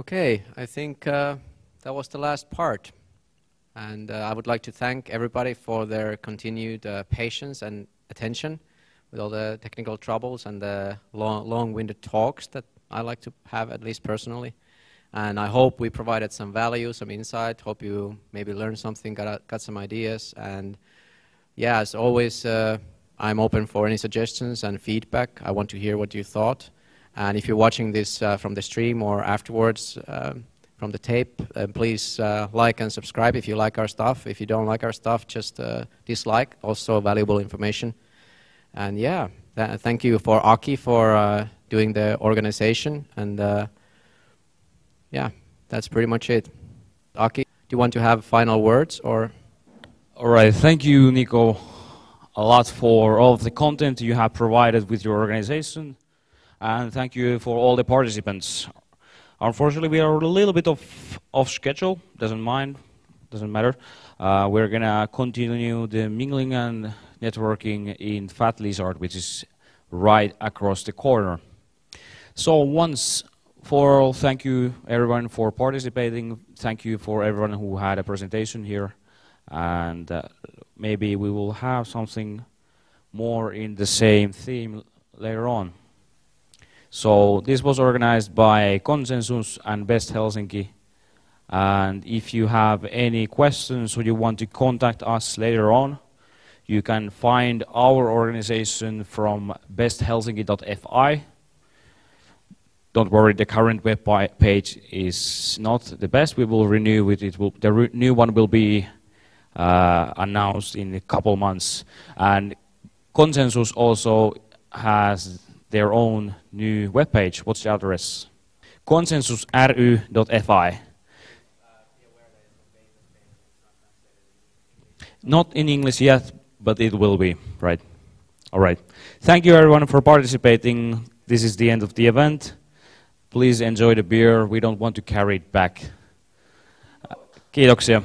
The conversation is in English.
Okay, I think uh, that was the last part. And uh, I would like to thank everybody for their continued uh, patience and attention with all the technical troubles and the long, long-winded talks that I like to have, at least personally. And I hope we provided some value, some insight. Hope you maybe learned something, got, got some ideas. And yeah, as always, uh, I'm open for any suggestions and feedback. I want to hear what you thought. And if you're watching this uh, from the stream or afterwards um, from the tape, uh, please uh, like and subscribe if you like our stuff. If you don't like our stuff, just uh, dislike. Also valuable information. And yeah, th thank you for Aki for uh, doing the organization. And uh, yeah, that's pretty much it. Aki, do you want to have final words or? All right, thank you, Nico, a lot for all of the content you have provided with your organization and thank you for all the participants. Unfortunately, we are a little bit off, off schedule, doesn't mind, doesn't matter. Uh, we're gonna continue the mingling and networking in Fat Lizard, which is right across the corner. So once for all, thank you everyone for participating. Thank you for everyone who had a presentation here. And uh, maybe we will have something more in the same theme later on. So this was organized by Konsensus and Best Helsinki. And if you have any questions or you want to contact us later on, you can find our organization from besthelsinki.fi. Don't worry, the current web page is not the best. We will renew it. it will, the new one will be uh, announced in a couple months. And Konsensus also has their own new webpage. What's the address? konsensusry.fi. Not in English yet, but it will be, right? All right. Thank you everyone for participating. This is the end of the event. Please enjoy the beer. We don't want to carry it back. Kiitoksia.